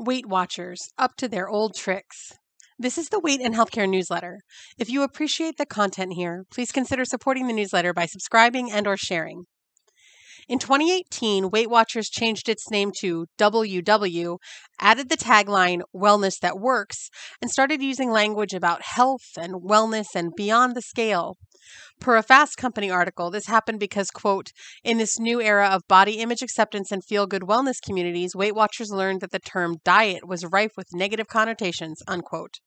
Weight Watchers, up to their old tricks. This is the Weight and Healthcare newsletter. If you appreciate the content here, please consider supporting the newsletter by subscribing and or sharing. In 2018, Weight Watchers changed its name to WW, added the tagline Wellness That Works, and started using language about health and wellness and beyond the scale. Per a Fast Company article, this happened because, quote, in this new era of body image acceptance and feel good wellness communities, Weight Watchers learned that the term diet was rife with negative connotations, unquote.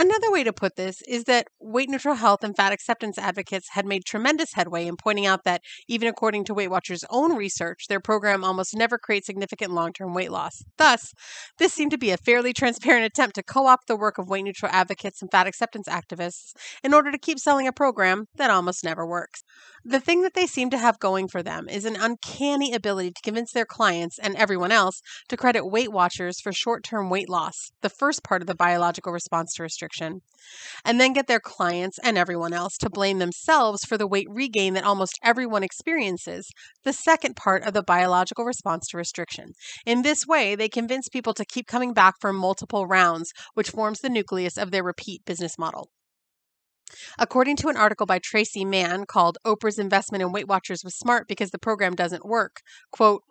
Another way to put this is that weight neutral health and fat acceptance advocates had made tremendous headway in pointing out that, even according to Weight Watchers' own research, their program almost never creates significant long term weight loss. Thus, this seemed to be a fairly transparent attempt to co opt the work of weight neutral advocates and fat acceptance activists in order to keep selling a program that almost never works. The thing that they seem to have going for them is an uncanny ability to convince their clients and everyone else to credit Weight Watchers for short term weight loss, the first part of the biological response to restriction, and then get their clients and everyone else to blame themselves for the weight regain that almost everyone experiences, the second part of the biological response to restriction. In this way, they convince people to keep coming back for multiple rounds, which forms the nucleus of their repeat business model. According to an article by Traci Mann called Oprah's Investment in Weight Watchers was smart because the program doesn't work, quote,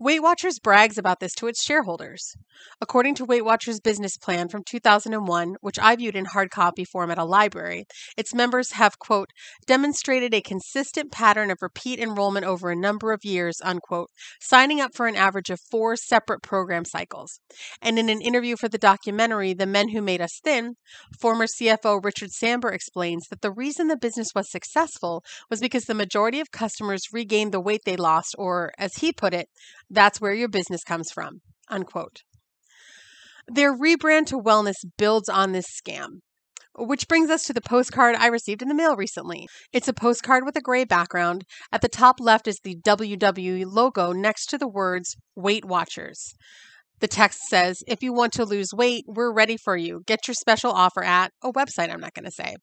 Weight Watchers brags about this to its shareholders. According to Weight Watchers' business plan from 2001, which I viewed in hard copy form at a library, its members have, quote, demonstrated a consistent pattern of repeat enrollment over a number of years, unquote, signing up for an average of four separate program cycles. And in an interview for the documentary The Men Who Made Us Thin, former CFO Richard Samber explains that the reason the business was successful was because the majority of customers regained the weight they lost, or, as he put it, that's where your business comes from. Unquote. Their rebrand to wellness builds on this scam. Which brings us to the postcard I received in the mail recently. It's a postcard with a gray background. At the top left is the WW logo next to the words Weight Watchers. The text says, if you want to lose weight, we're ready for you. Get your special offer at a website I'm not going to say.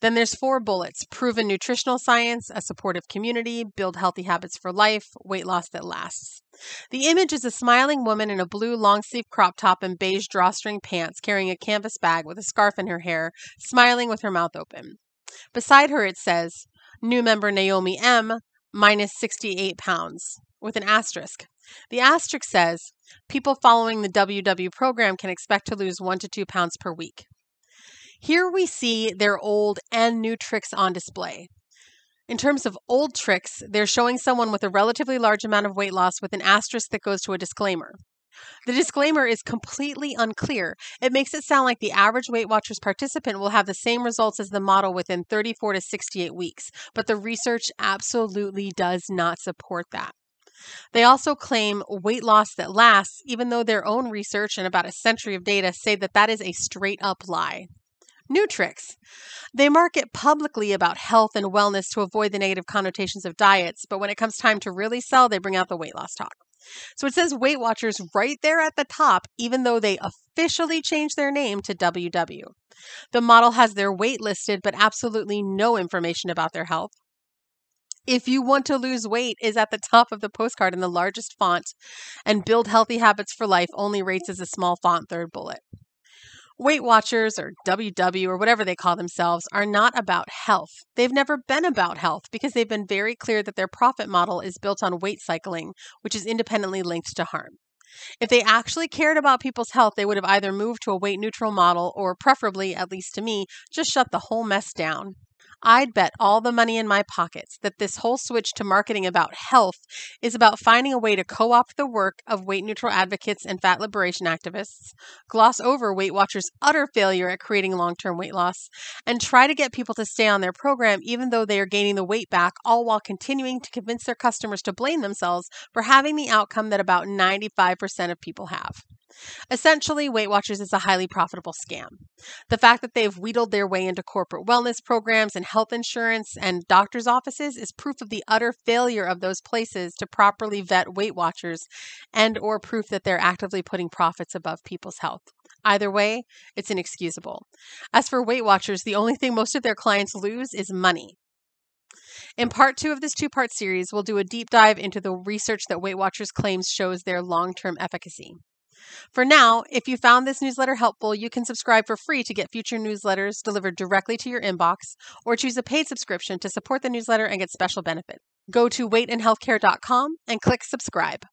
Then there's four bullets proven nutritional science, a supportive community, build healthy habits for life, weight loss that lasts. The image is a smiling woman in a blue long sleeve crop top and beige drawstring pants carrying a canvas bag with a scarf in her hair, smiling with her mouth open. Beside her, it says, new member Naomi M, minus 68 pounds, with an asterisk. The asterisk says people following the WW program can expect to lose one to two pounds per week. Here we see their old and new tricks on display. In terms of old tricks, they're showing someone with a relatively large amount of weight loss with an asterisk that goes to a disclaimer. The disclaimer is completely unclear. It makes it sound like the average Weight Watchers participant will have the same results as the model within 34 to 68 weeks, but the research absolutely does not support that. They also claim weight loss that lasts, even though their own research and about a century of data say that that is a straight up lie. New tricks. They market publicly about health and wellness to avoid the negative connotations of diets, but when it comes time to really sell, they bring out the weight loss talk. So it says Weight Watchers right there at the top, even though they officially changed their name to WW. The model has their weight listed, but absolutely no information about their health if you want to lose weight is at the top of the postcard in the largest font and build healthy habits for life only rates as a small font third bullet. Weight watchers or ww or whatever they call themselves are not about health. They've never been about health because they've been very clear that their profit model is built on weight cycling which is independently linked to harm. If they actually cared about people's health, they would have either moved to a weight neutral model or, preferably, at least to me, just shut the whole mess down. I'd bet all the money in my pockets that this whole switch to marketing about health is about finding a way to co opt the work of weight neutral advocates and fat liberation activists, gloss over Weight Watchers' utter failure at creating long term weight loss, and try to get people to stay on their program even though they are gaining the weight back, all while continuing to convince their customers to blame themselves for having the outcome that about 95% of people have. Essentially, Weight Watchers is a highly profitable scam. The fact that they've wheedled their way into corporate wellness programs and health insurance and doctors' offices is proof of the utter failure of those places to properly vet Weight Watchers and or proof that they're actively putting profits above people's health. Either way, it's inexcusable. As for Weight Watchers, the only thing most of their clients lose is money. In part two of this two part series, we'll do a deep dive into the research that Weight Watchers claims shows their long term efficacy. For now, if you found this newsletter helpful, you can subscribe for free to get future newsletters delivered directly to your inbox or choose a paid subscription to support the newsletter and get special benefits. Go to weightandhealthcare.com and click subscribe.